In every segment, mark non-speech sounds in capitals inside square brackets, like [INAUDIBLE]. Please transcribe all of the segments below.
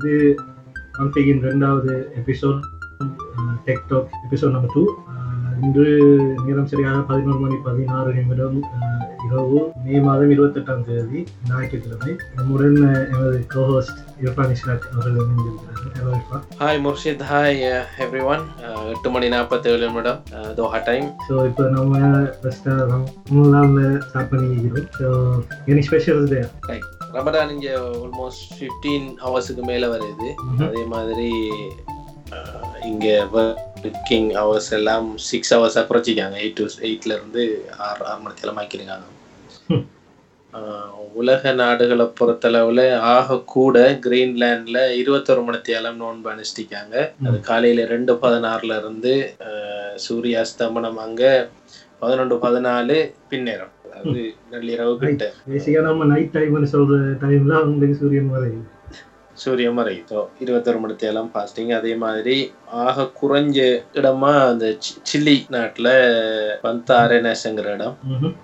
இது கான்ஃபிகின் ரெண்டாவது episode tech talk episode number two இன்று நேரம் சரியாக பதினோரு மணி பதினாறு நிமிடம் இரவு மே மாதம் இருபத்தெட்டாம் தேதி ஞாயிற்றுக்கிழமை. நம்முடன் எமது கோஹோஸ்ட் இர்ஃபான் இஸ்லாக் அவர்கள் Irfan hi Murshid hi everyone எட்டு மணி நாற்பத்தேழு நிமிடம் தோஹா டைம் ஸோ இப்போ நம்ம ஃபஸ்ட்டாக ரமலானில் ஸ்டார்ட் பண்ணிக்கிறோம் so any specials day right Ramadan இங்கே ஆல்மோஸ்ட் ஃபிஃப்டீன் ஹவர்ஸுக்கு மேலே வருது. அதே மாதிரி இங்கே ஒர்க்கிங் ஹவர்ஸ் எல்லாம் சிக்ஸ் ஹவர்ஸாக குறைச்சிக்காங்க எயிட் டு எயிட்லேருந்து ஆறு ஆறு மணி தேலம் ஆக்கிருக்காங்க உலக நாடுகளை பொறுத்தளவில் ஆக கூட கிரீன்லேண்டில் இருபத்தொரு மணி தேலம் நோன்பு அனுஷ்டிக்காங்க. அது காலையில் ரெண்டு பதினாறுல இருந்து சூரிய அஸ்தமனம் அங்கே பதினொன்று பதினாலு பின்னேரம் அதாவது நள்ளிரவு கிட்ட. பேசிக்காக நம்ம நைட் டைம்னு சொல்கிற டைமில் அவங்களுக்கு சூரியன் வரையுது சூரியன் மறையுதோ. இருபத்தொரு மணி தேலம் ஃபாஸ்டிங் அதே மாதிரி ஆக குறைஞ்ச இடமா அந்த சில்லி நாட்டில் பந்தாரேனஸ்ங்கிற இடம். ம்ஹும்.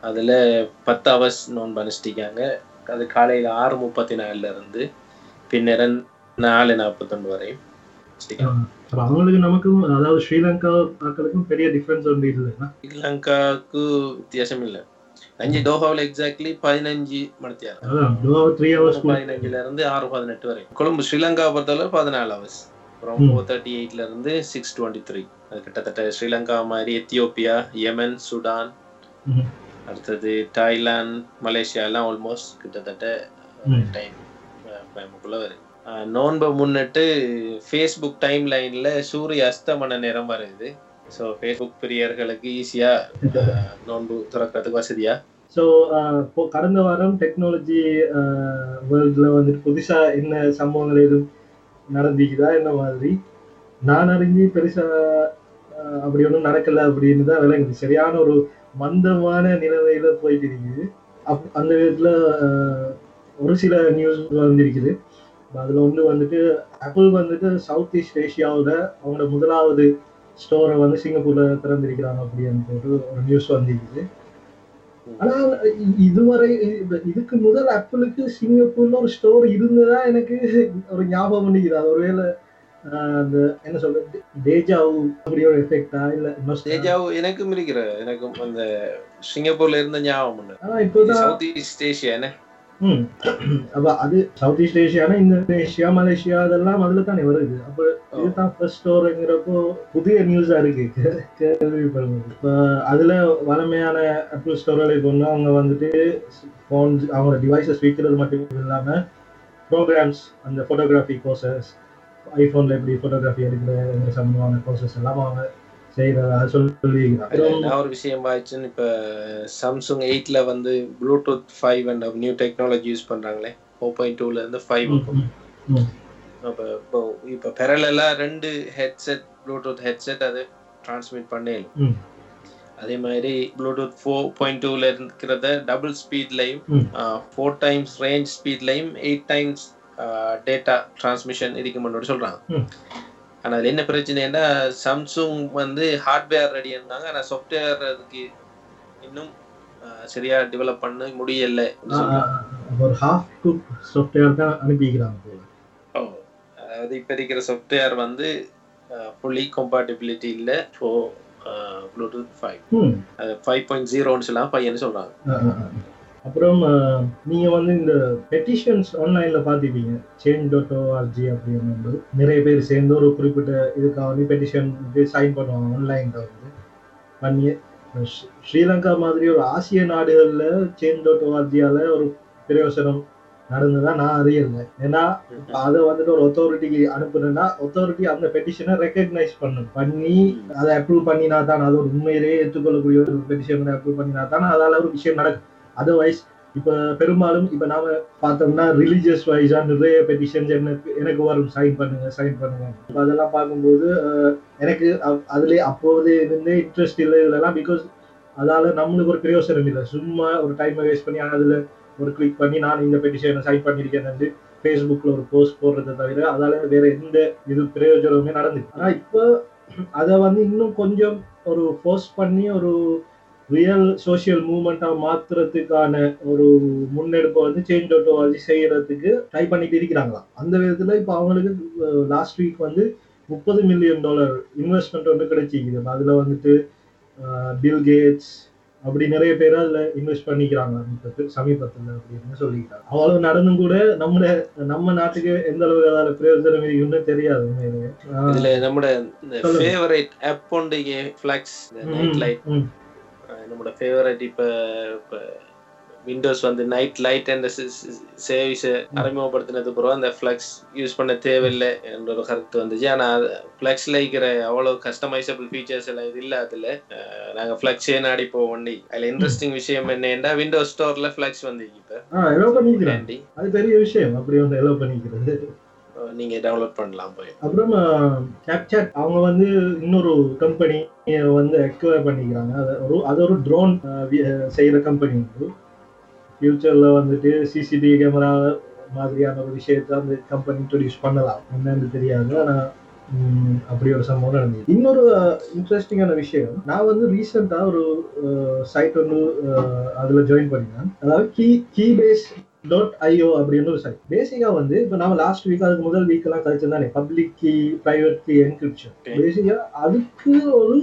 அதில் பத்து ஹவர்ஸ் நோன்பு அனுஷ்டிக்காங்க அது காலையில் ஆறு முப்பத்தி நாலுல இருந்து பின்னர் நாலு நாற்பத்தொன்று வரையும் அவங்களுக்கு நமக்கும் அதாவது ஸ்ரீலங்கா மக்களுக்கும் பெரிய டிஃபரன்ஸ் ஒன்று இல்லைன்னா ஸ்ரீலங்காவுக்கு வித்தியாசம் இல்லை. அஞ்சு டோஹாவில் எக்ஸாக்ட்லி பதினஞ்சு மணி தேலம் அதான் டூ த்ரீ ஹவர்ஸ் பதினஞ்சுல இருந்து ஆறு பதினெட்டு வரை. கொழும்பு ஸ்ரீலங்கா பொறுத்தளவு பதினாலு ஹவர்ஸ் அப்புறம். ஃபோர் தேர்ட்டி எயிட்ல இருந்து சிக்ஸ் டுவெண்ட்டி த்ரீ அது கிட்டத்தட்ட ஸ்ரீலங்கா மாதிரி எத்தியோப்பியா யெமன் சுடான் அடுத்தது தாய்லாந்து மலேசியா எல்லாம் ஆல்மோஸ்ட் கிட்டத்தட்ட. டைம் டைமுக்குள்ள வருது. நோன்பை முன்னிட்டு ஃபேஸ்புக் டைம் லைனில் சூரிய அஸ்தமன நேரம் வருது. ஸோ ஃபேஸ்புக் பிரியர்களுக்கு ஈஸியாக நோன்பு திறக்கிறதுக்கு வசதியா? ஸோ கடந்த வாரம் டெக்னாலஜி வேர்ல்டில் வந்துட்டு புதுசாக என்ன சம்பவங்கள் எதுவும் நடந்துக்குதா என்ன மாதிரி? நான் அறிஞ்சு பெருசாக அப்படி ஒன்றும் நடக்கல அப்படின்னு தான் விளங்குது. சரியான ஒரு மந்தமான நிலைமையில போயிட்டு இருக்குது. அப் அந்த விதத்தில் ஒரு சில நியூஸ் வந்திருக்குது. அதில் ஒன்று வந்துட்டு ஆப்பிள் வந்துட்டு சவுத் ஈஸ்ட் ஏஷியாவில் அவங்களோட முதலாவது ஸ்டோரை வந்து சிங்கப்பூரில் திறந்திருக்கிறாங்க அப்படின்னு போட்டு ஒரு நியூஸ் வந்திருக்குது. ஆனா இ- இதுவரை இது- இதுக்கு முதல் ஆப்பிளுக்கு சிங்கப்பூர்ல ஒரு ஸ்டோர் இருந்ததா எனக்கு ஒரு ஞாபகம் பண்ணிக்குது அது ஒருவேளை அந்த என்ன சொல்றது டேஜாவு அப்படி ஒரு எஃபெக்டா இல்ல? தேஜாவு எனக்கும் இருக்கிற எனக்கும் அந்த சிங்கப்பூர்ல இருந்த ஞாபகம் ஆனா இப்போதான் சவுத் ஈஸ்ட் ஏஷியா என்ன? ம். அப்ப அது சவுத் ஈஸ்ட் ஏஷியானா இந்தோனேஷியா மலேசியா அதெல்லாம் அதுல தானே வருது அப்ப இதுதான் ஃபர்ஸ்ட் ஸ்டோருங்கிறப்போ புதிய நியூஸா இருக்கு கே- கேள்விப்படும்போது இப்போ அதுல வளமையான ஆப்பிள் ஸ்டோர்களை கொண்டு அவங்க வந்துட்டு ஃபோன் அவங்களோட டிவைசஸ் விற்கிறது மட்டும் இல்லாம ப்ரோக்ராம்ஸ் அந்த ஃபோட்டோகிராஃபி கோர்சஸ் ஐஃபோன்ல எப்படி ஃபோட்டோகிராஃபி எடுக்கிற சம்பந்தமான கோர்சஸ் எல்லாம் அவங்க செய்யறதா சொல்லி நான் ஒரு விஷயம் ஆயிடுச்சுன்னு இப்ப சாம்சங் எயிட்ல வந்து Bluetooth five and new technology use பண்றாங்களே. ஃபோர் பாயிண்ட் டூல இருந்து ஃபைவ் அப்ப இப்போ இப்போ பெரலெல்லாம் ரெண்டு ஹெட்செட் ப்ளூடூத் ஹெட்செட் அது டிரான்ஸ்மிட் பண்ணேன். அதே மாதிரி ப்ளூடூத் ஃபோர் பாயிண்ட் டூல இருக்கிறத டபுள் ஸ்பீட்லையும். ஃபோர் டைம்ஸ் ரேஞ்ச் ஸ்பீட்லையும் எயிட் டைம்ஸ் டேட்டா டிரான்ஸ்மிஷன் இருக்குமென்னு சொல்றாங்க. ம். ஆனா அதுல என்ன பிரச்சனைன்னா சாம்சங் வந்து ஹார்ட்வேர் ரெடி இருந்தாங்க. ஆனா சாஃப்ட்வேர் அதுக்கு இன்னும் சரியா டெவலப் பண்ண முடியல ஒரு ஹாஃப் குக் சாஃப்ட்வேர் தான் அனுப்பிக்கிறாங்க ஓ, அதாவது இப்போ இருக்கிற சாஃப்ட்வேர் வந்து ஃபுல்லி கம்பேட்டிபிலிட்டி இல்லை. ஃபோ ப்ளூடூத் ஃபைவ் ஃபைவ் பாயிண்ட் ஜீரோன்னு சொல்லலாம் பையன்னு சொல்கிறாங்க. அப்புறம் அஹ், நீங்க வந்து இந்த பெட்டிஷன்ஸ் ஆன்லைன்ல பார்த்துப்பீங்க சேஞ்ச் டாட் ஓஆர்ஜி அப்படின்னு நிறைய பேர் சேர்ந்து ஒரு குறிப்பிட்ட இதுக்காக வந்து பெட்டிஷன் சைன் பண்ணுவாங்க ஆன்லைன்ல வந்து. பண்ணி ஸ்ரீ- ஸ்ரீலங்கா மாதிரி ஒரு ஆசிய நாடுகள்ல சேஞ்ச் டாட் ஓஆர்ஜியால ஒரு பிரயோசனம் நடந்ததா நான் அறியல. ஏன்னா அதை வந்துட்டு ஒரு அத்தாரிட்டிக்கு அனுப்புனேன்னா அத்தாரிட்டி அந்த பெட்டிஷனை ரெக்கக்னைஸ் பண்ணும். பண்ணி அதை அப்ரூவ் பண்ணினா தான் அது ஒரு உண்மையிலேயே ஏற்றுக்கொள்ளக்கூடிய ஒரு பெட்டிஷன் அப்ரூவ் பண்ணினா தான் அதால ஒரு விஷயம் நடக்கும். அதர்வைஸ் இப்ப பெரும்பாலும் இப்ப நாம பார்த்தோம்னா ரிலீஜியஸ் வைஸா நிறைய பெட்டிஷன்ஸ் எனக்கு எனக்கு வரும் சைன் பண்ணுங்க சைன் பண்ணுங்க. இப்போ அதெல்லாம் பார்க்கும்போது எனக்கு அ- அதுல அப்போது இருந்தே இன்ட்ரெஸ்ட் இல்லை இதெல்லாம் பிகாஸ் அதால நம்மளுக்கு ஒரு பிரயோசனம் இல்லை. சும்மா ஒரு டைம் வேஸ்ட் பண்ணி அதுல ஒரு கிளிக் பண்ணி நான் இந்த பெட்டிஷனை சைன் பண்ணியிருக்கேன் ஃபேஸ்புக்கில் ஒரு போஸ்ட் போடுறதை தவிர அதால வேற எந்த இது பிரயோஜனமுமே நடந்துச்சு ஆனா இப்போ அதை வந்து இன்னும் கொஞ்சம் ஒரு ஃபோர்ஸ் பண்ணி ஒரு ரியல் சோஷியல் மூவ்மெண்ட்டா மாத்துறதுக்கான ஒரு முன்னெடுப்பை வந்து சேஞ்ச் டாட் ஓஆர்ஜி செய்யறதுக்கு ட்ரை பண்ணிட்டு இருக்கிறாங்களாம் அந்த விதத்துல இப்போ அவங்களுக்கு லாஸ்ட் வீக் வந்து முப்பது மில்லியன் டாலர் இன்வெஸ்ட்மெண்ட் வந்து கிடைச்சிக்குது அதுல வந்துட்டு பில் கேட்ஸ் அப்படி நிறைய பேர் அதுல இன்வெஸ்ட் பண்ணிக்கிறாங்க. சமீபத்துல அப்படின்னு சொல்லிக்கிறாங்க? அவ்வளவு நடந்தும் கூட நம்ம நம்ம நாட்டுக்கு எந்த அளவுக்கு அதால பிரயோஜனம் இருக்குன்னு தெரியாது இதுல நம்மட. ஃபேவரட் ஆப் ஒன்று ஃபிளக்ஸ் லைட் நம்மளோட ஃபேவரட் இப்ப இப்ப விண்டோஸ் வந்து நைட் லைட் என்ற சர்வீஸ் அறிமுகப்படுத்தினது பிறகு அந்த ஃபிளக்ஸ் யூஸ் பண்ண தேவையில்லை என்ற ஒரு கருத்து வந்துச்சு. ஆனா ஃபிளக்ஸ்ல இருக்கிற அவ்வளவு கஸ்டமைசபிள் ஃபீச்சர்ஸ் எல்லாம் இது இல்ல அதுல. அஹ், நாங்க ஃபிளக்ஸே நாடி போக வண்டி அதுல இன்ட்ரெஸ்டிங் விஷயம் என்னன்னா விண்டோஸ் ஸ்டோர்ல ஃபிளக்ஸ் வந்து இப்ப. அது பெரிய விஷயம். அப்படி வந்து எலோ பண்ணிக்கிறது. நீங்க டவுன்லோட் பண்ணலாம் போய். அப்புறம் கேப்சாட் அவங்க வந்து இன்னொரு கம்பெனி வந்து எக்வயர் பண்ணிக்கிறாங்க. அது ஒரு அது ஒரு ட்ரோன் செய்யற கம்பெனி வந்து ஃபியூச்சர்ல வந்துட்டு சிசிடிவி கேமரா மாதிரியான ஒரு விஷயத்தை அந்த கம்பெனி இன்ட்ரடியூஸ் பண்ணலாம். என்னன்னு தெரியாது. ஆனா அப்படி ஒரு சம்பவம் நடந்தது இன்னொரு இன்ட்ரெஸ்டிங்கான விஷயம். நான் வந்து ரீசெண்டா ஒரு சைட் ஒன்று அதுல ஜாயின் பண்ணினேன். அதாவது key key base dot IO அப்படின்னு ஒரு சைட் பேசிக்கா வந்து இப்போ நம்ம லாஸ்ட் வீக் அதுக்கு முதல் வீக் எல்லாம் கழிச்சிருந்தானே public key private key encryption. Basically அதுக்கு ஒரு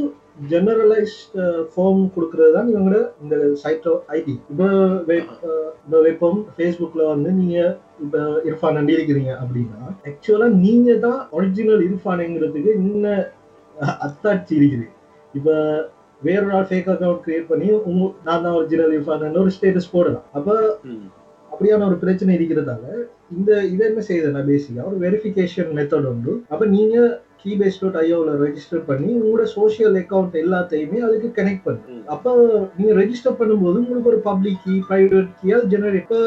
ஜெனரலைஸ்ட் ஃபார்ம் கொடுக்கறது தான் இவங்களோட இந்த சைட்டோ ஐடி இப்போ இப்போ வெப்பம் ஃபேஸ்புக்கில் வந்து நீங்க இப்போ இர்ஃபான் இருக்கிறீங்க அப்படின்னா ஆக்சுவலா நீங்க தான் ஒரிஜினல் இர்ஃபானுங்கிறதுக்கு இன்னும் அத்தாட்சி இருக்குது? இப்போ வேறொரு ஆள் ஃபேக் அக்கௌண்ட் கிரியேட் பண்ணி உங்க நான் தான் ஒரிஜினல் இர்ஃபான் ஒரு ஸ்டேட்டஸ் போடலாம். அப்போ. அப்படியான ஒரு பிரச்சனை இருக்கிறதால இந்த இதை என்ன செய்யுதுன்னா பேசிக்கா ஒரு வெரிஃபிகேஷன் மெத்தட் உண்டு. அப்ப நீங்க கீபேஸ் டாட் ஐஓவில் ரெஜிஸ்டர் பண்ணி உங்களோட சோஷியல் அக்கௌண்ட் எல்லாத்தையுமே அதுக்கு கனெக்ட் பண்ணும் ம். அப்போ நீங்க ரெஜிஸ்டர் பண்ணும்போது உங்களுக்கு ஒரு பப்ளிக் கீ பிரைவேட் கீ அது ஜெனரேட் இப்போ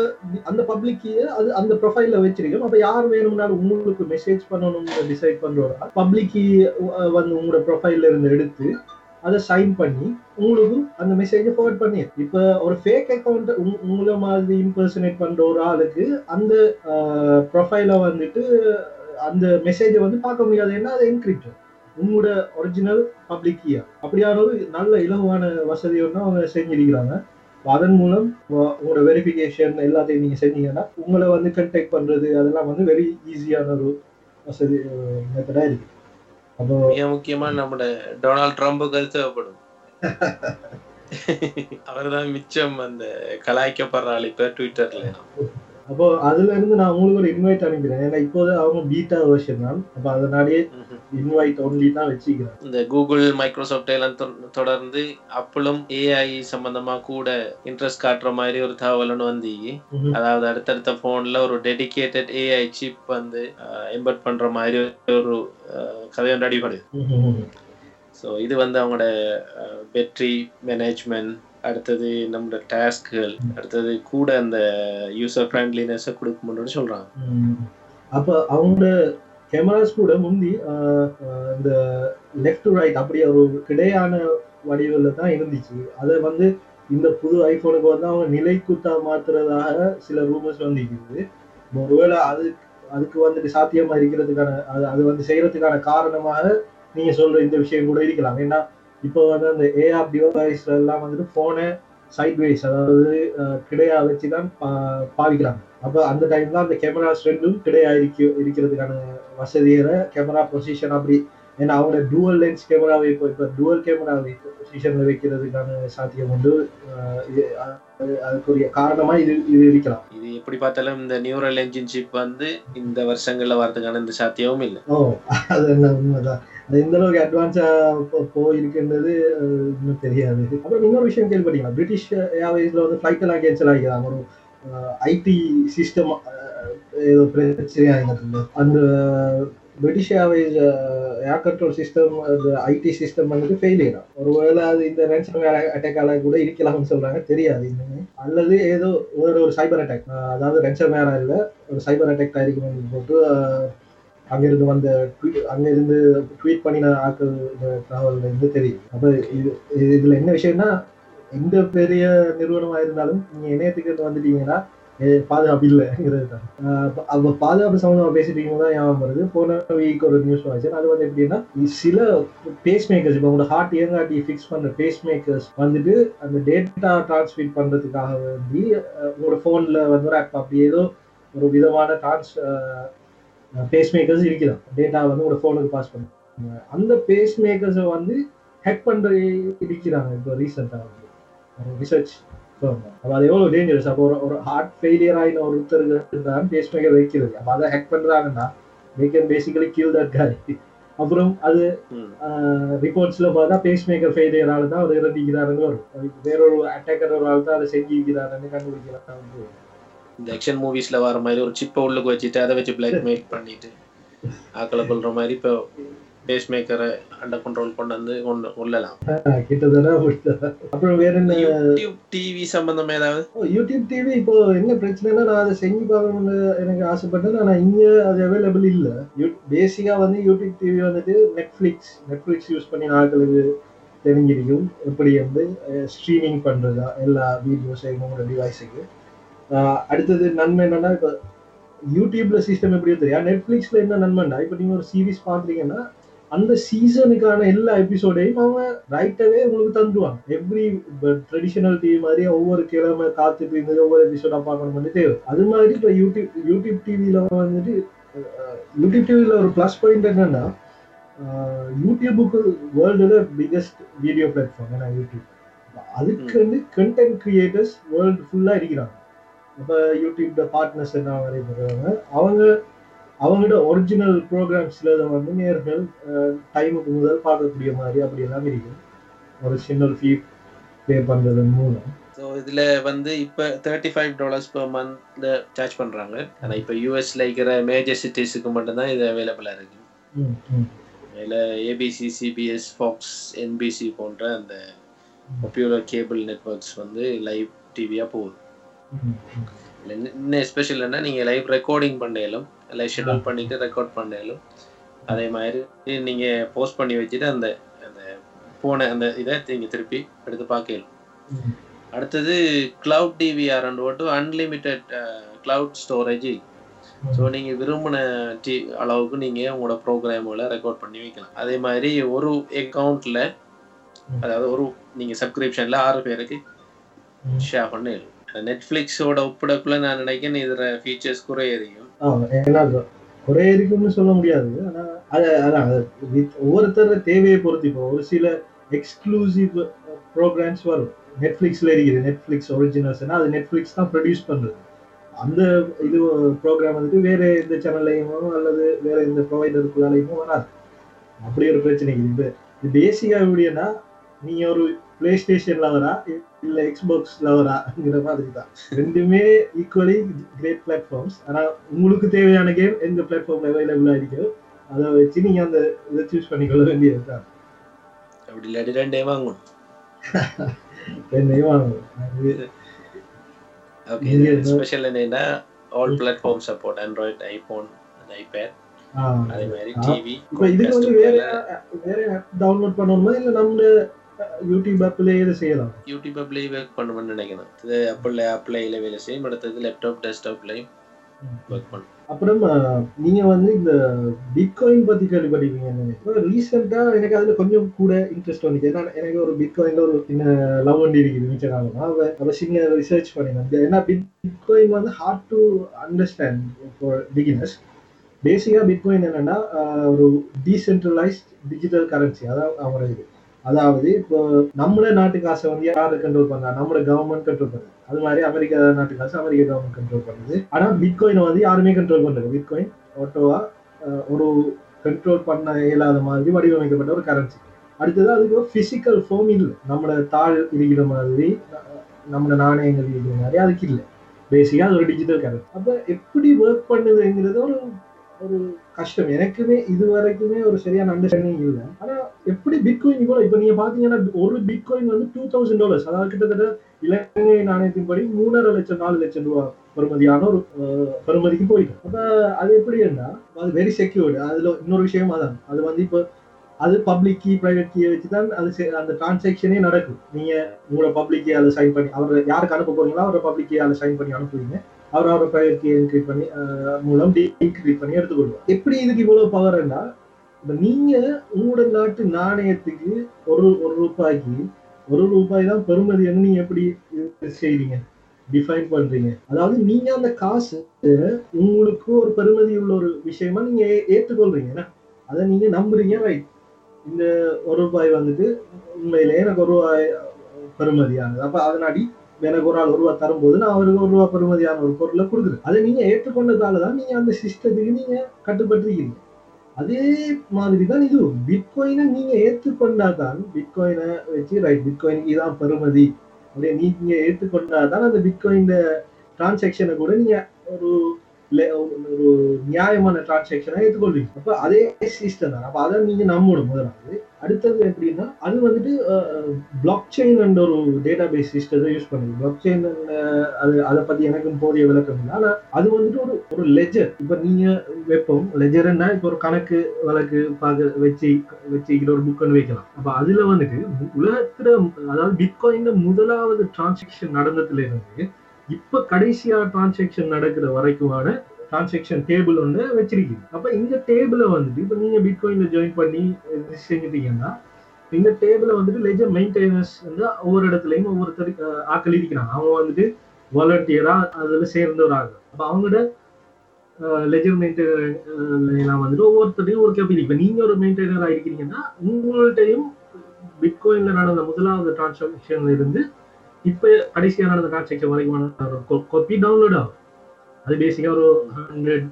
அந்த பப்ளிக் கீயை அது அந்த ப்ரொஃபைல்ல வச்சிருக்கோம் அப்போ யார் வேணும்னாலும் உங்களுக்கு மெசேஜ் பண்ணணும்னு டிசைட் பண்றோம் பப்ளிக் கீ வந்து உங்களோட ப்ரொஃபைல்ல இருந்து எடுத்து அதை சைன் பண்ணி உங்களுக்கும் அந்த மெசேஜை ஃபார்வர்ட் பண்ணி. இப்போ ஒரு ஃபேக் அக்கௌண்ட் உங்களை மாதிரி இம்பர்சனேட் பண்ற ஒரு ஆளுக்கு அந்த ப்ரொஃபைலை வந்துட்டு அந்த மெசேஜை வந்து பார்க்க முடியாது. ஏன்னா அது என்கிரிப்ட் உங்களோட ஒரிஜினல் பப்ளிக் கீயா அப்படியான ஒரு நல்ல இலகுவான வசதி ஒன்று அவங்க செஞ்சிருக்கிறாங்க. அதன் மூலம் உங்களோட வெரிஃபிகேஷன் எல்லாத்தையும் நீங்கள் செஞ்சீங்கன்னா உங்களை வந்து கண்டெக்ட் பண்ணுறது அதெல்லாம் வந்து வெரி ஈஸியான ஒரு வசதி மெத்தடாக இருக்குது மிக முக்கியமா நம்மட டொனால்ட் ட்ரம்புக்கு அது தேவைப்படும். [LAUGHS] அவர்தான் மிச்சம் அந்த கலாய்க்கப்படுற ஆள் இப்ப ட்விட்டர்ல அப்போ அதுல இருந்து நான் உங்களுக்கு ஒரு இன்வைட் அனுப்பிடுறேன் ஏன்னா இப்போது அவங்க பீட்டா வெர்ஷன் தான் அப்போ அதனாலேயே. இன்வைட் ஒன்லி தான் வச்சுக்கிறேன் இந்த கூகுள் மைக்ரோசாஃப்ட் எல்லாம் தொடர்ந்து அப்பளும் ஏஐ சம்பந்தமா கூட இன்ட்ரெஸ்ட் காட்டுற மாதிரி ஒரு தகவல் ஒன்று வந்து. அதாவது அடுத்தடுத்த போன்ல ஒரு டெடிகேட்டட் ஏஐ சிப் வந்து எம்பட் பண்ற மாதிரி ஒரு கதை ஒன்று அடிபடுது. ஸோ இது வந்து அவங்களோட பேட்டரி மேனேஜ்மெண்ட் அடுத்தது நம்மளோட டாஸ்க்குகள் அடுத்தது கூட அந்த யூசர் ஃப்ரெண்ட்லினஸை கொடுக்கும்னு சொல்றாங்க. ம். அப்போ அவங்களோட கேமராஸ் கூட முந்தி இந்த லெஃப்ட் டு ரைட் அப்படி ஒரு கிடையான வடிவில் தான் இருந்துச்சு. அதை வந்து இந்த புது ஐஃபோனுக்கு வந்து அவங்க நிலை குத்தா மாத்துறதாக சில ரூமர்ஸ் வந்துருக்குது. ஒருவேளை அது அதுக்கு வந்துட்டு சாத்தியமா இருக்கிறதுக்கான அது அது வந்து செய்யறதுக்கான காரணமாக நீங்க சொல்ற இந்த விஷயம் கூட இருக்கலாம். ஏன்னா இப்போ வந்து அந்த ஏஆர் டிவைஸ்ல எல்லாம் வந்துட்டு போனை சைட் வைஸ் அதாவது கிடையா வச்சு தான் பா- பாவிக்கிறாங்க. அப்போ அந்த டைம் தான் அந்த கேமராஸ் ரெண்டும் கிடையா இருக்க இருக்கிறதுக்கான வசதியில கேமரா பொசிஷன் அப்படி. ஏன்னா அவங்க டூவல் லென்ஸ் கேமராவை இப்போ இப்போ டூவல் கேமராவை பொசிஷன்ல வைக்கிறதுக்கான சாத்தியம் அது- அதுக்குரிய காரணமா இது இது இருக்கலாம். இது எப்படி பார்த்தாலும் இந்த நியூரல் என்ஜின் சிப் வந்து இந்த வருஷங்கள்ல வரதுக்கான இந்த சாத்தியமும் இல்லை. ஓ அது என்ன உண்மைதான். எந்த அளவுக்கு அட்வான்ஸா போயிருக்குன்றது அஹ், இன்னும் தெரியாது. அப்புறம் இன்னொரு விஷயம் கேள்விப்பட்டீங்களா பிரிட்டிஷ் ஏர்வேஸ்ல வந்து ஃபிளைட் எல்லாம் கேன்சல் ஆகிக்கிறாங்க ஒரு ஐடி சிஸ்டம் ஏதோ பிரச்சனையா இருந்தது அந்த British Airways air control system அந்த ஐடி சிஸ்டம் வந்துட்டு ஃபெயிலியர் ஒருவேளை அது இந்த ரேன்சம் அட்டாக்கால கூட இருக்கலாம்னு சொல்றாங்க. தெரியாது இன்னுமே. அல்லது ஏதோ ஒரு ஒரு சைபர் அட்டாக் அதாவது ரென்சம் வேற இல்லை ஒரு சைபர் அட்டாக் ஆயிருக்கணும்னு போட்டு அங்கிருந்து வந்த அங்கிருந்து ட்வீட் பண்ணின ஆட்கள் இந்த தகவல் இருந்து தெரியும். அப்ப இது இதில் இதுல என்ன விஷயம்னா எந்த பெரிய நிறுவனமா இருந்தாலும் நீங்க இணையத்துக்கு வந்துட்டீங்கன்னா பாதுகாப்பு இல்லைங்கிறது தான். அப்ப பாதுகாப்பு சம்மந்தமா பேசிட்டீங்கன்னா தான் ஞாபகம் வருது. போன வீக் ஒரு நியூஸ் வாய்ச்சு அது வந்து எப்படின்னா சில பேஸ் மேக்கர்ஸ் இப்போ உங்களோட ஹார்ட் இயங்காட்டி ஃபிக்ஸ் பண்ற பேஸ் மேக்கர்ஸ் வந்துட்டு அந்த டேட்டா டிரான்ஸ்மிட் பண்றதுக்காக வேண்டி உங்களோட போன்ல வந்து ஒரு ஆப் அப்படி ஏதோ ஒரு விதமான டிரான்ஸ் பேஸ் மேக்கர்ஸ் டேட்டா வந்து உங்களோட ஃபோனுக்கு பாஸ் பண்ணுவாங்க அந்த பேஸ் மேக்கர்ஸை வந்து ஹேக் பண்ற இருக்கிறாங்க. இப்போ ரீசெண்டாக வந்து. ஒரு ரிசர்ச் அப்போ அது எவ்வளோ டேஞ்சரஸ் அப்போ ஒரு ஒரு ஹார்ட் ஃபெயிலியர் ஆகின ஒருத்தருக்கு தான் பேஸ் மேக்கர் வைக்கிறது. அப்போ அதை ஹேக் பண்ணுறாங்கன்னா they can basically kill that guy. [LAUGHS] அப்புறம் அது. ரிப்போர்ட்ஸ்ல பார்த்தா பேஸ் மேக்கர் ஃபெயிலியரால தான் அவர் இறந்திக்கிறாருன்னு வரும். வேறொரு அட்டாக்கர் ஒரு ஆள் தான் அதை செஞ்சிருக்கிறாருன்னு கண்டுபிடிக்கிறாங்க. இந்த ஆக்ஷன் மூவிஸ்ல வர மாதிரி ஒரு சிப்பை உள்ளுக்கு வச்சுட்டு அதை வச்சு பிளாக்மெயில் பண்ணிட்டு ஆக்களை கொள்ற மாதிரி இப்போ பேஸ் மேக்கரை அண்டர் கண்ட்ரோல் கொண்டு வந்து கொண்டு கொள்ளலாம். அப்புறம் வேற என்ன? யூடியூப் டிவி சம்பந்தமா ஏதாவது? ஓ, யூடியூப் டிவி இப்போ என்ன பிரச்சனைனா நான் அதை செஞ்சு பார்க்கணும்னு எனக்கு ஆசைப்பட்டேன். ஆனா இங்க அது அவைலபிள் இல்ல. பேசிக்கா வந்து யூடியூப் டிவி வந்துட்டு நெட்ஃபிளிக்ஸ் நெட்ஃபிளிக்ஸ் யூஸ் பண்ணி ஆட்களுக்கு தெரிஞ்சிருக்கும். எப்படி வந்து ஸ்ட்ரீமிங் பண்றதா எல்லா வீடியோஸையும் உங்களோட டிவைஸுக்கு அடுத்தது நன்மை என்னன்னா இப்போ யூடியூப்ல சிஸ்டம் எப்படியோ தெரியும். நெட்ஃபிளிக்ஸ்ல என்ன நன்மைண்டா இப்போ நீங்க ஒரு சீரீஸ் பாக்குறீங்கன்னா அந்த சீசனுக்கான எல்லா எபிசோடையும் அவங்க ரைட்டாவே உங்களுக்கு தந்துடுவாங்க எவ்ரி ட்ரெடிஷனல் டிவி மாதிரி ஒவ்வொரு கிழமை காத்துட்டு இருந்தது ஒவ்வொரு எபிசோடா பார்க்கணும் தேவை. அது மாதிரி இப்போ யூடியூப் யூடியூப் டிவியில வந்துட்டு யூடியூப் டிவியில ஒரு ப்ளஸ் பாயிண்ட் என்னன்னா யூடியூபுக்கு வேர்ல்டுல பிக்கஸ்ட் வீடியோ பிளாட்ஃபார்ம் ஏன்னா யூடியூப் அதுக்கு வந்து கண்டென்ட் கிரியேட்டர்ஸ் வேர்ல்டு ஃபுல்லா இருக்கிறாங்க. இப்போ யூடியூப்ல பார்ட்னர்ஸ் என்ன நிறைய பேர் அவங்க அவங்களோட ஒரிஜினல் ப்ரோக்ராம்ஸ்ல வந்து நேர்கள் டைமுக்கு முதல் பார்க்கக்கூடிய மாதிரி அப்படி எல்லாம் இருக்கும். ஒரு சின்ன ஃபீ பே பண்றதன் மூலம். ஸோ இதுல வந்து இப்போ thirty five dollars per month charge பண்றாங்க. ஆனா இப்போ யூஎஸ்ல இருக்கிற மேஜர் சிட்டிஸுக்கு மட்டும்தான் இது அவைலபிளா இருக்கு. அதில் ஏபிசி சிபிஎஸ் ஃபாக்ஸ் என்பிசி போன்ற அந்த பாப்புலர் கேபிள் நெட்வொர்க்ஸ் வந்து லைவ் டிவியாக போகுது. இதுல இன்னும் ஸ்பெஷல் என்ன நீங்கள் லைவ் ரெக்கார்டிங் பண்ணாலும் லைவ் ஷெட்யூல் பண்ணிட்டு ரெக்கார்ட் பண்ணாலும் அதே மாதிரி நீங்கள் போஸ்ட் பண்ணி வச்சுட்டு அந்த அந்த போன அந்த இதை நீங்கள் திருப்பி எடுத்து பார்க்கலாம். அடுத்தது கிளவுட் டிவிஆர் போட்டு அன்லிமிட்டெட் கிளவுட் ஸ்டோரேஜ் ஸோ நீங்கள் விரும்பின டி அளவுக்கு நீங்கள் உங்களோட ப்ரோக்ராம்களை ரெக்கார்ட் பண்ணி வைக்கலாம். அதே மாதிரி ஒரு அக்கௌண்ட்டில் அதாவது ஒரு நீங்கள் சப்ஸ்கிரிப்ஷனில் ஆறு பேருக்கு ஷேர் பண்ணிடலாம் நெட்ஃப்ளிக்ஸோட ஒப்பிடக்குள்ள நான் நினைக்கிறேன் இதுல ஃபீச்சர்ஸ் குறை இருக்கும் ஏன்னா குறை எரிக்கும்னு சொல்ல முடியாது. ஆனா அது அதான் ஒவ்வொருத்தர தேவையை பொறுத்து இப்போ ஒரு சில எக்ஸ்க்ளூசிவ் ப்ரோக்ராம்ஸ் வரும். நெட்ஃப்ளிக்ஸில் இருக்குது நெட்ஃப்ளிக்ஸ் ஒரிஜினல்ஸ்னா அது நெட்ஃப்ளிக்ஸ் தான் ப்ரொடியூஸ் பண்ணுறது அந்த இது ப்ரோக்ராம் வந்துட்டு வேறு எந்த சேனல்லையுமோ அல்லது வேறு எந்த ப்ரொவைடருக்குள்ளாலையுமோ வராது. அப்படி ஒரு பிரச்சனை இருக்குது இது பேசிக்காக எப்படின்னா நீங்கள் ஒரு பிளே ஸ்டேஷன் லவரா இல்ல எக்ஸ்பாக்ஸ் லவராங்கிற மாதிரி தான். ரெண்டுமே ஈக்குவலி கிரேட் பிளாட்ஃபார்ம்ஸ் ஆனா உங்களுக்கு தேவையான கேம் எந்த பிளாட்ஃபார்ம்ல அவைலபிளா இருக்கோ அதை வச்சு நீங்க அந்த இதை சூஸ் பண்ணிக்கொள்ள வேண்டியது தான் அப்படி இல்லாட்டி ரெண்டே வாங்கணும். [LAUGHS] ரெண்டையும் வாங்கணும். ஓகே? ஸ்பெஷல் என்னன்னா all platform support Android iPhone iPad அதே மாதிரி. டிவி இப்ப இதுக்கு வந்து வேற வேற டவுன்லோட் பண்ணணுமா இல்ல நம்ம யூடியூப் ஆப்லயே இதை செய்யலாம். யூடியூப் ஆப்லேயே ஒர்க் பண்ணணும்னு நினைக்கிறேன். இது ஆப்பிள் ஆப்லேயில் வேலை செய்யும். அடுத்தது லேப்டாப் டெஸ்க்டாப்லேயும் ஒர்க் பண்ணும் அப்புறம் நீங்க வந்து இந்த பிட்காயின் பத்தி கேள்விப்பட்டிருக்கீங்க ரீசெண்டா எனக்கு அதுல கொஞ்சம் கூட இன்ட்ரெஸ்ட் வந்துச்சு. ஏன்னா எனக்கு ஒரு பிட்காயின்ல ஒரு சின்ன லவ் வண்டி இருக்குது. மிச்ச காலமா அவ அவ சின்ன ரிசர்ச் பண்ணினேன். ஏன்னா பிட்காயின் வந்து hard to understand for beginners basically bitcoin என்னன்னா ஒரு டீசென்ட்ரலைஸ்ட் டிஜிட்டல் கரன்சி அதான் அவங்களோட இது அதாவது இப்போ நம்மள நாட்டு காசை வந்து யாரு கண்ட்ரோல் பண்றா? நம்மளோட கவர்மெண்ட் கண்ட்ரோல் பண்ணுது அது மாதிரி அமெரிக்கா நாட்டு காசு அமெரிக்க கவர்மெண்ட் கண்ட்ரோல் பண்ணுது ஆனா பிட்காயினை வந்து யாருமே கண்ட்ரோல் பண்றது. பிட்காயின் ஆட்டோவா ஒரு கண்ட்ரோல் பண்ண இயலாத மாதிரி வடிவமைக்கப்பட்ட ஒரு கரன்சி அடுத்தது அதுக்கு பிசிக்கல் ஃபார்ம் இல்லை. நம்மளோட தாள் இருக்கிற மாதிரி அஹ், நம்மளோட நாணயங்கள் இருக்கிற மாதிரி அதுக்கு இல்லை. பேசிக்கா அது ஒரு டிஜிட்டல் கரன்சி அப்ப எப்படி ஒர்க் பண்ணுதுங்கிறது ஒரு ஒரு கஷ்டம். எனக்குமே இது வரைக்குமே ஒரு சரியான அண்டர்ஸ்டாண்டிங் இல்லை. ஆனா எப்படி பிட்காயின் கூட இப்ப நீங்க பாத்தீங்கன்னா ஒரு பிட்காயின் வந்து டூ தௌசண்ட் டாலர்ஸ் அதாவது கிட்டத்தட்ட இலங்கை நாணயத்தின்படி மூணரை லட்சம் நாலு லட்சம் ரூபாய் பெறுமதியான ஒரு அஹ், பெறுமதிக்கு போயிடும். அப்ப அது எப்படின்னா அது வெரி செக்யூர்டு அதுல இன்னொரு விஷயம் அதான். அது வந்து இப்போ அது பப்ளிக் கீ பிரைவேட் கீயை வச்சு தான் அது செ- அந்த டிரான்சாக்ஷனே நடக்கும். நீங்க உங்களோட பப்ளிக் கீ அதை சைன் பண்ணி அவர் யாருக்கு அனுப்ப போறீங்களோ அவரை பப்ளிக் கீ அதை சைன் பண்ணி அனுப்புவீங்க. அவர் அவரை ப்ரைவேட் கீ பண்ணி மூலம் டீக்ரிப்ட் பண்ணி எடுத்துக்கொள்வார் எப்படி இதுக்கு இவ்வளவு பவர்னா இப்ப நீங்க உங்களோட நாட்டு நாணயத்துக்கு ஒரு ஒரு ரூபாய்க்கு ஒரு ரூபாய் தான் பெறுமதின்னு நீங்க எப்படி இது செய்றீங்க டிஃபைன் பண்றீங்க. அதாவது நீங்க அந்த காசு உங்களுக்கு ஒரு பெருமதி உள்ள ஒரு விஷயமா நீங்க ஏ- ஏற்றுக்கொள்றீங்க. அதை நீங்க நம்புறீங்க ரைட் இந்த ஒரு ரூபாய் வந்துட்டு உண்மையிலே எனக்கு ஒரு ரூபாய் பெருமதியானது அப்ப அதனாடி எனக்கு ஒரு ஆள் ஒரு ரூபா தரும்போது நான் அவருக்கு ஒரு ரூபா பெறுமதியான ஒரு பொருளை கொடுக்குறேன். அதை நீங்க ஏற்றுக்கொண்டதால தான் நீங்க அந்த சிஸ்டத்துக்கு நீங்க கட்டுப்பட்டுருக்கீங்க. அதே மாதிரி தான் இது பிட்காயினை நீங்க ஏற்றுக்கொண்டா தான் பிட்காயினை வச்சு ரைட் பிட்காயினுக்கு இதான் பெறுமதி. அப்படியே நீங்க ஏற்றுக்கொண்டா தான் அந்த பிட்காயின் டிரான்சாக்ஷனை கூட நீங்க ஒரு ஒரு நியாயமான டிரான்சாக்ஷனை எடுத்துக்கொள்வீங்க அப்ப அதே சிஸ்டம் தான். அப்ப அதை நீங்க நம்பணும் முதலாவது. அடுத்தது எப்படின்னா அது வந்துட்டு பிளாக் செயின் என்ற ஒரு டேட்டா பேஸ் சிஸ்டத்தை யூஸ் பண்ணுது. பிளாக் செயின் அது அதை பத்தி எனக்கும் போதிய விளக்கம் இல்லை. ஆனா அது வந்துட்டு ஒரு ஒரு லெஜர் இப்ப நீங்க வைப்போம். லெஜர்னா இப்ப ஒரு கணக்கு வழக்கு பார்க்க வச்சு வச்சுக்கிற ஒரு புக்குன்னு வைக்கலாம். அப்ப அதுல வந்துட்டு உலகத்துல அதாவது பிட்காயின் முதலாவது டிரான்சாக்ஷன் நடந்ததுல இருந்து இப்ப கடைசியா டிரான்சாக்ஷன் நடக்கிற வரைக்குமான டிரான்சாக்ஷன் டேபிள் ஒன்று வச்சிருக்கீங்க. அப்ப இந்த டேபிளை வந்துட்டு இப்ப நீங்க பிட்காயின்ல ஜாயின் பண்ணி செஞ்சுட்டீங்கன்னா இந்த டேபிளை வந்துட்டு லெஜர் மெயின்டைனர்ஸ் வந்து ஒவ்வொரு இடத்துலயும் ஒவ்வொருத்தர் ஆக்கள் ஆட்கள் இருக்கிறாங்க அவங்க வந்துட்டு வாலண்டியரா அதுல சேர்ந்தவராங்க. அப்ப அவங்களோட லெஜர் மெயின்டைனர் வந்துட்டு ஒவ்வொருத்தரையும் ஒரு கேபிள் இப்ப நீங்க ஒரு மெயின்டைனரா இருக்கிறீங்கன்னா உங்கள்கிட்டயும் பிட்காயின்ல நடந்த முதலாவது டிரான்சாக்ஷன்ல இருந்து இப்ப கடைசியா நடந்த செக்ஷன் வரைக்கும் காப்பி டவுன்லோட் ஆகும் அது பேசிக்கா ஒரு hundred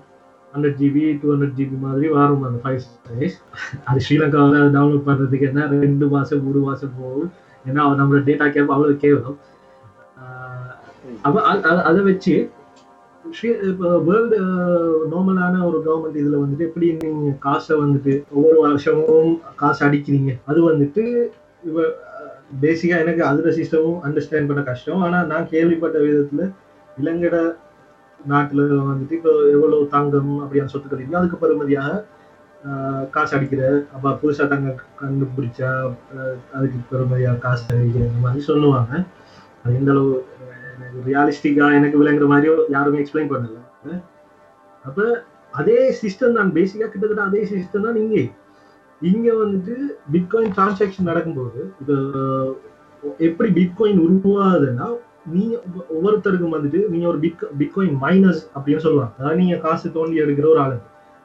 hundred GB two hundred GB மாதிரி வரும் அந்த ஃபைவ் சைஸ் அது ஸ்ரீலங்காவில் அதை டவுன்லோட் பண்றதுக்கு என்ன ரெண்டு மாசம் மூணு மாசம் போகும் ஏன்னா அது நம்மளோட டேட்டா கேப் அவ்வளவு கேவலம் ஆஹ் அதை வச்சு இப்போ வேர்ல்டு நார்மலான ஒரு கவர்மெண்ட் இதுல வந்துட்டு எப்படி நீங்க காசை வந்துட்டு ஒவ்வொரு வருஷமும் காசு அடிக்கிறீங்க அது வந்துட்டு இவ பேசிக்கா எனக்கு அதுல சிஸ்டமும் அண்டர்ஸ்டாண்ட் பண்ண கஷ்டம். ஆனா நான் கேள்விப்பட்ட விதத்துல இலங்கட நாட்டுல வந்துட்டு இப்போ எவ்வளவு தங்கம் அப்படியான சொத்துக்கள் இருக்கு. அதுக்கு பெருமதியாக ஆஹ், காசு அடிக்கிற அப்ப புதுசா தங்க கண்டுபிடிச்சா அதுக்கு பெருமதியாக காசு அடிக்கிற இந்த மாதிரி சொல்லுவாங்க. அது எந்த அளவு எனக்கு ரியாலிஸ்டிக்கா எனக்கு விளங்குற மாதிரியோ யாருமே எக்ஸ்பிளைன் பண்ணல. அப்ப அதே சிஸ்டம் தான். பேசிக்கா கிட்டத்தட்ட அதே சிஸ்டம் தான் இங்கே. இங்க வந்துட்டு பிட்காயின் டிரான்சாக்ஷன் நடக்கும்போது இப்போ எப்படி பிட்காயின் உருவாகுதுன்னா நீங்க ஒவ்வொருத்தருக்கும் வந்துட்டு நீங்க ஒரு பிட் பிட்காயின் மைனஸ் அப்படின்னு சொல்லுவாங்க அதாவது நீங்க காசு தோண்டி எடுக்கிற ஒரு ஆளு.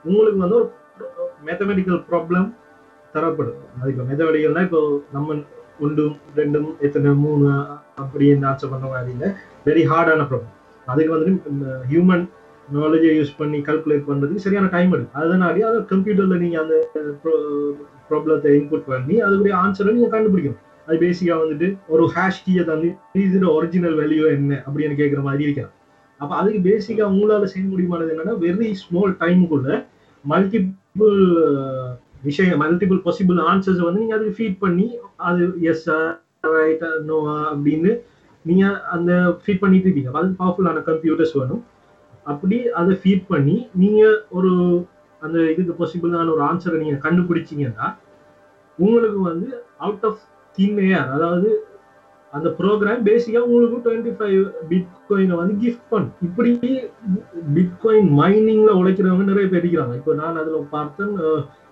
உங்களுக்கு வந்து ஒரு மேத்தமெட்டிக்கல் ப்ராப்ளம் தரப்படும். அதுக்கு மேத்தமெட்டிக்கல்னா இப்போ நம்ம ஒன்றும் ரெண்டும் எத்தனை மூணு அப்படின்னு ஆன்சர் பண்ண மாதிரி இல்லை. வெரி ஹார்டான ப்ராப்ளம் அதுக்கு வந்துட்டு ஹியூமன் நாலேஜை யூஸ் பண்ணி கல்குலேட் பண்ணுறதுக்கு சரியான டைம் எடுக்கும். அதனாலே அதை கம்ப்யூட்டரில் நீங்கள் அந்த ப்ராப்ளத்தை இன்புட் பண்ணி அதுக்குரிய ஆன்சரை நீங்கள் கண்டுபிடிக்கணும். அது பேசிக்காக வந்துட்டு ஒரு ஹேஷ் கீயை தந்து இதோட ஒரிஜினல் வேல்யூ என்ன? அப்படின்னு கேட்குற மாதிரி இருக்கலாம். அப்போ அதுக்கு பேசிக்காக உங்களால் செய்ய முடியுமானது என்னன்னா வெரி ஸ்மால் டைமுக்குள்ள மல்டிபிள் விஷயம் மல்டிபிள் பாசிபிள் ஆன்சர்ஸை வந்து நீங்கள் அதுக்கு ஃபீட் பண்ணி அது எஸ் ரைட்டா நோவா அப்படின்னு நீங்க அந்த ஃபீட் பண்ணிட்டு இருக்கீங்க. அது பவர்ஃபுல்லான கம்ப்யூட்டர்ஸ் வேணும். அப்படி அதை ஃபீட் பண்ணி நீங்க ஒரு அந்த இதுக்கு பாசிபிளான ஒரு ஆன்சரை நீங்க கண்டுபிடிச்சீங்கன்னா உங்களுக்கு வந்து அவுட் ஆஃப் தின் ஏர் அதாவது அந்த ப்ரோக்ராம் பேசிக்கா உங்களுக்கு டுவெண்ட்டி ஃபைவ் பிட்காயினை வந்து கிஃப்ட் பண்ணும் இப்படி பிட்காயின் மைனிங்ல உழைக்கிறவங்க நிறைய பேர் இருக்கிறாங்க. இப்போ நான் அதுல பார்த்தேன்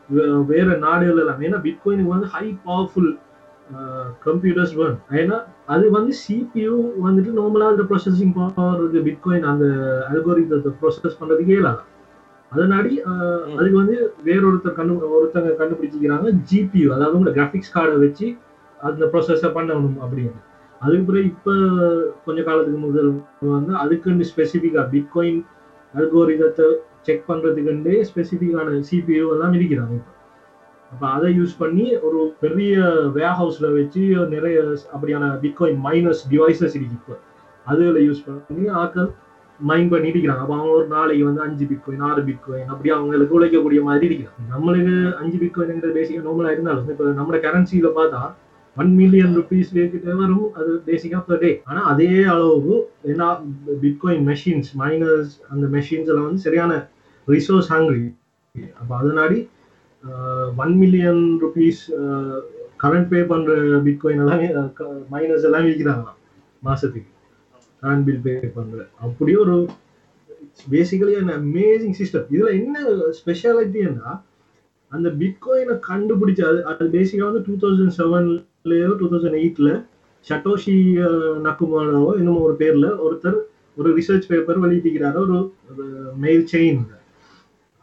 வேறு வேற நாடுகள் எல்லாம் ஏன்னா பிட்காயினுக்கு வந்து ஹை பவர்ஃபுல் கம்ப்யூட்டர்ஸ் வேணும் ஏன்னா அது வந்து சிபியூ வந்துட்டு நார்மலா அந்த ப்ராசஸிங் பவர் இருக்கு பிட்காயின் அந்த அல்கோரிதத்தை ப்ராசஸ் பண்றதுக்கே இயலாது அதனாடி. அதுக்கு வந்து வேறொருத்தர் கண்டு ஒருத்தங்க கண்டுபிடிச்சிக்கிறாங்க ஜிபியூ அதாவது உங்களோட கிராஃபிக்ஸ் கார்டை வச்சு அந்த ப்ராசஸை பண்ணணும் அப்படின்னு. அதுக்கு பிறகு இப்போ கொஞ்ச காலத்துக்கு முதல் வந்து அதுக்குன்னு ஸ்பெசிஃபிக்காக பிட்காயின் அல்கோரிதத்தை செக் பண்ணுறதுக்குண்டே ஸ்பெசிஃபிக்கான சிபியூ எல்லாம் இருக்கிறாங்க. இப்போ அப்போ அதை யூஸ் பண்ணி ஒரு பெரிய வேர் ஹவுஸில் வச்சு நிறைய அப்படியான பிட்காயின் மைனஸ் டிவைசஸ் இருக்கு இப்போ. அதுகளை யூஸ் பண்ணி ஆக்கள் மைண்ட் பண்ணிட்டு இருக்கிறாங்க. அப்போ அவங்க ஒரு நாளைக்கு வந்து அஞ்சு பிட்காயின் ஆறு பிட்காயின் அப்படி அவங்களுக்கு உழைக்கக்கூடிய மாதிரி இருக்கிறாங்க. நம்மளுக்கு அஞ்சு பிட்காயின்ங்கிற பேசிக்காக நார்மலாக இருந்தாலும் இப்போ நம்ம கரன்சியில் பார்த்தா ஒன் மில்லியன் ருபீஸ் வரும். அது பேசிக்கா பர் டே ஆனா அதே அளவு என்ன பிட்காயின் மெஷின்ஸ் மைனர்ஸ் அந்த மெஷின்ஸ் எல்லாம் வந்து சரியான ரிசோர்ஸ் ஹாங்கிரி அப்ப அதனாடி one million rupees current pay பண்ற பிட்காயின் எல்லாமே மைனஸ் எல்லாம் விற்கிறாங்களாம் மாசத்துக்கு. கரண்ட் பில் பே பண்ற அப்படியே ஒரு பேசிக்கலி an அமேசிங் சிஸ்டம் இதுல என்ன ஸ்பெஷாலிட்டின்னா அந்த பிட்காயினை கண்டுபிடிச்ச அது அது பேசிக்கா வந்து டூ தௌசண்ட் செவன்லயோ டூ தௌசண்ட் எயிட்ல சட்டோஷி நக்குமானோ இன்னும் ஒரு பேர்ல ஒருத்தர் ஒரு ரிசர்ச் பேப்பர் வெளியிட்டிருக்கிறாரு. ஒரு மெயில் செயின்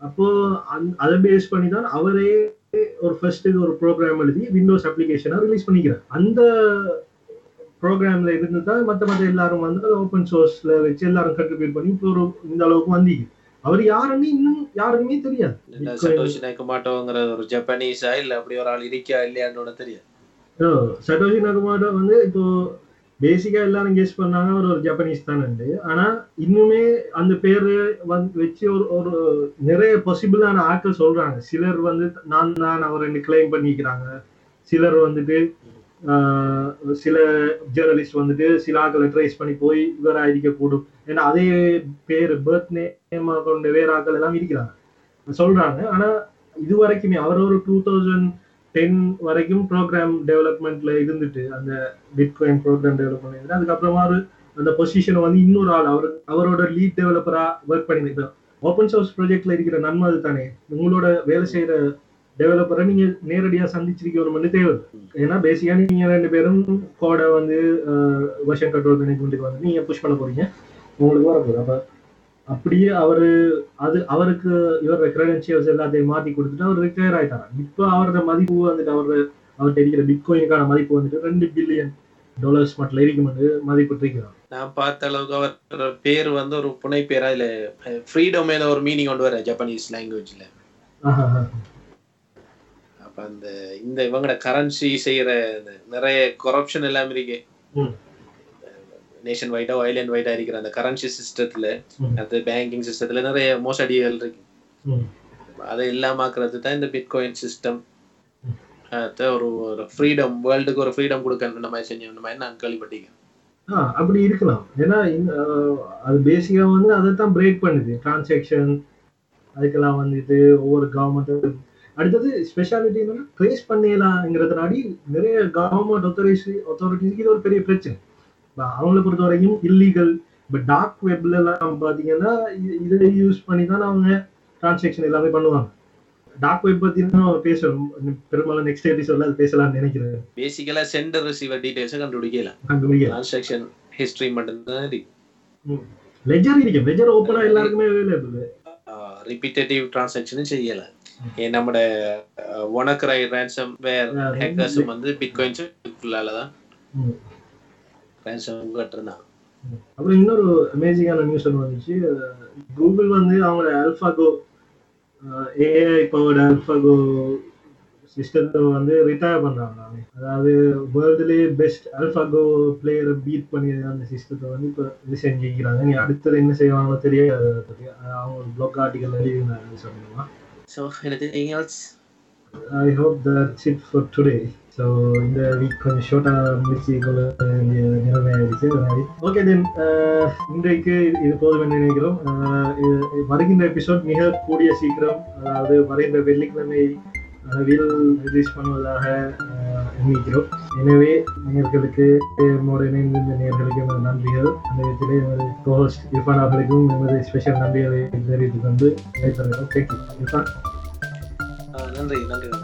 அப்போ அதை பேஸ் பண்ணி தான் அவரே ஒரு ஃபர்ஸ்ட் ஒரு ப்ரோக்ராம் எழுதி விண்டோஸ் அப்ளிகேஷனை ரிலீஸ் பண்ணிக்கிறார். அந்த ப்ரோக்ராம்ல இருந்து தான் மற்ற மற்ற எல்லாரும் வந்து அதை ஓப்பன் சோர்ஸ்ல வச்சு எல்லாரும் கண்ட்ரிபியூட் பண்ணி இப்போ ஒரு இந்த அளவுக்கு வந்தீங்க. அவர் யாருன்னு இன்னும் யாருக்குமே தெரியாது. சட்டோஷி நக்கமாட்டோங்கிற ஒரு ஜப்பானீஸா இல்ல அப்படி ஒரு ஆள் இருக்கா இல்லையான்னு தெரியாது. சட்டோஷி நகுமாட்டோ வந்து இப்போ பேசிக்கா எல்லாரும் கெஸ் பண்ணாங்க அவர் ஒரு ஜப்பனீஸ் தானே ஆனா இன்னுமே அந்த பேர் வந்து வச்சு ஒரு ஒரு நிறைய பாசிபிளான ஆட்கள் சொல்றாங்க. சிலர் வந்து நான் தான் அவர் ரெண்டு கிளைம் பண்ணிக்கிறாங்க. சிலர் வந்துட்டு ஆஹ், சில ஜேர்னலிஸ்ட் வந்துட்டு சில ஆட்களை ட்ரேஸ் பண்ணி போய் இவரா இருக்கக்கூடும் ஏன்னா அதே பேர் பர்த் நேம் கொண்ட வேற ஆட்கள் எல்லாம் இருக்கிறாங்க. சொல்றாங்க. ஆனா இது வரைக்குமே அவர் ஒரு டூ தௌசண்ட் டென் வரைக்கும் ப்ரோக்ராம் டெவலப்மெண்ட்ல இருந்துட்டு அந்த பிட்காயின் ப்ரோக்ராம் டெவலப்மெண்ட் இருந்துட்டு அதுக்கப்புறமா ஒரு அந்த பொசிஷனை வந்து இன்னொரு ஆள் அவர் அவரோட லீட் டெவலப்பரா ஒர்க் பண்ணி இப்போ ஓப்பன் சோர்ஸ் ப்ராஜெக்ட்ல இருக்கிற நன்மை அது தானே உங்களோட வேலை செய்யற டெவலப்பரை நீங்க நேரடியா சந்திச்சிருக்கணும்னு தேவை. ஏன்னா பேசிக்கா நீங்க ரெண்டு பேரும் கோடை வந்து வருஷம் கண்ட்ரோல் கொண்டு வந்து நீங்க புஷ் பண்ண போறீங்க. உங்களுக்கு வரப்போகுது. அப்ப அப்படியே அவரு அது அவருக்கு இவரோட கிரெடென்ஷியல்ஸ் எல்லாத்தையும் மாத்தி கொடுத்துட்டு அவர் ரிட்டையர் ஆயிட்டாராம் இப்போ அவரோட மதிப்பு வந்துட்டு அவரோட அவர்கிட்ட இருக்கிற பிட்கோயினுக்கான மதிப்பு வந்துட்டு ரெண்டு பில்லியன் டாலர்ஸ் மட்டும் இருக்கும் மதிப்பிட்டு இருக்கிறார் நான் பார்த்த அளவுக்கு அவர் பேர் வந்து ஒரு புனை பேரா இல்ல ஃப்ரீடம் மேல ஒரு மீனிங் கொண்டு வர ஜப்பானீஸ் லாங்குவேஜ்ல அப்ப அந்த இந்த இவங்களோட கரன்சி செய்யற நிறைய கரப்ஷன் எல்லாம் இருக்கு. நேஷன் வைடா ஐலாண்ட் வைடா இருக்கிற அந்த கரன்சி சிஸ்டத்துல அந்த பேங்கிங் சிஸ்டத்துல நிறைய மோசடிகள் இருக்கு. அதை இல்லாமக்கிறது தான் இந்த பிட்காயின் சிஸ்டம் ஒரு ஒரு ஃப்ரீடம் வேர்ல்டுக்கு ஒரு ஃப்ரீடம் கொடுக்க இந்த மாதிரி செஞ்சோம் இந்த மாதிரி நான் கேள்விப்பட்டிருக்கேன். ஆ அப்படி இருக்கலாம். ஏன்னா அது பேசிக்கா வந்து அதை தான் பிரேக் பண்ணுது. டிரான்சாக்ஷன் அதுக்கெல்லாம் வந்துட்டு ஒவ்வொரு கவர்மெண்ட் அடுத்தது ஸ்பெஷாலிட்டி என்னன்னா ட்ரேஸ் பண்ணிடலாங்கிறதுனாடி நிறைய கவர்மெண்ட் அத்தாரிட்டி அத்தாரிட்டிஸ்க்கு இது ஒரு பெரிய பிரச்சனை. அவங்கள பொறுத்த வரைக்கும் இல்லீகல் இப்போ டார்க் வெப்ல எல்லாம் பாத்தீங்கன்னா இதை யூஸ் பண்ணி தான் அவங்க டிரான்சாக்ஷன் எல்லாமே பண்ணுவாங்க. டார்க் வெப் பத்தி தான் பேசணும். பெரும்பாலும் நெக்ஸ்ட் எபிசோட்ல அது பேசலாம்னு நினைக்கிறேன். பேசிக்கலா சென்டர் ரிசீவர் டீடைல்ஸை கண்டுபிடிக்கலாம் கண்டுபிடிக்க டிரான்சாக்ஷன் ஹிஸ்டரி மட்டும்தான் இருக்கு. லெஜர் இருக்கு. லெஜர் ஓப்பனா எல்லாருக்குமே அவைலபிள் ரிப்பீட்டேட்டிவ் டிரான்சாக்ஷனும் செய்யலாம் நம்மட ஒனக்கரை ரேன்சம் வேர் ஹேக்கர்ஸும் வந்து பிட்காயின்ஸுக்குள்ளால தான் ரேன்சம் கட்டுறான் அப்புறம் இன்னொரு அமேசிங்கான நியூஸ் ஒன்று வந்துச்சு. கூகுள் வந்து அவங்களோட அல்ஃபாகோ ஏஐ பவர்டு அல்ஃபாகோ சிஸ்டத்தை வந்து ரிட்டையர் பண்றாங்க. அதாவது வேர்ல்டுலேயே பெஸ்ட் அல்ஃபாகோ பிளேயரை பீட் பண்ணி அந்த சிஸ்டத்தை வந்து இப்போ இது செஞ்சுக்கிறாங்க நீ அடுத்தது என்ன செய்வாங்களோ தெரியாது. அதை. அது அவங்க பிளாக் ஆர்டிக்கல் சொல்லுமா so anything else? I hope that's it for today so இந்த வீக் கொஞ்சம் ஷார்ட்டாக முடிச்சு கொள்ள வேண்டிய நிலைமை ஆயிடுச்சு. ஓகே தென் uh, இன்றைக்கு இது- போதும் என்று நினைக்கிறோம். Uh, வருகின்ற எபிசோட் மிக கூடிய சீக்கிரம் அதாவது வருகின்ற வெள்ளிக்கிழமை uh, அளவில் ரிலீஸ் பண்ணுவதாக அஹ், எண்ணிக்கிறோம் எனவே நேர்களுக்கு என்னோட இணைந்து இந்த நேயர்களுக்கு எமது நன்றிகள். அந்த விதத்திலே எனது கோஹோஸ்ட் இர்ஃபான் அவர்களுக்கும் எனது ஸ்பெஷல் நன்றிகளை தெரிவித்துக் கொண்டு நடைபெறுகிறோம் தேங்க்யூ இர்ஃபான் なんでなんでで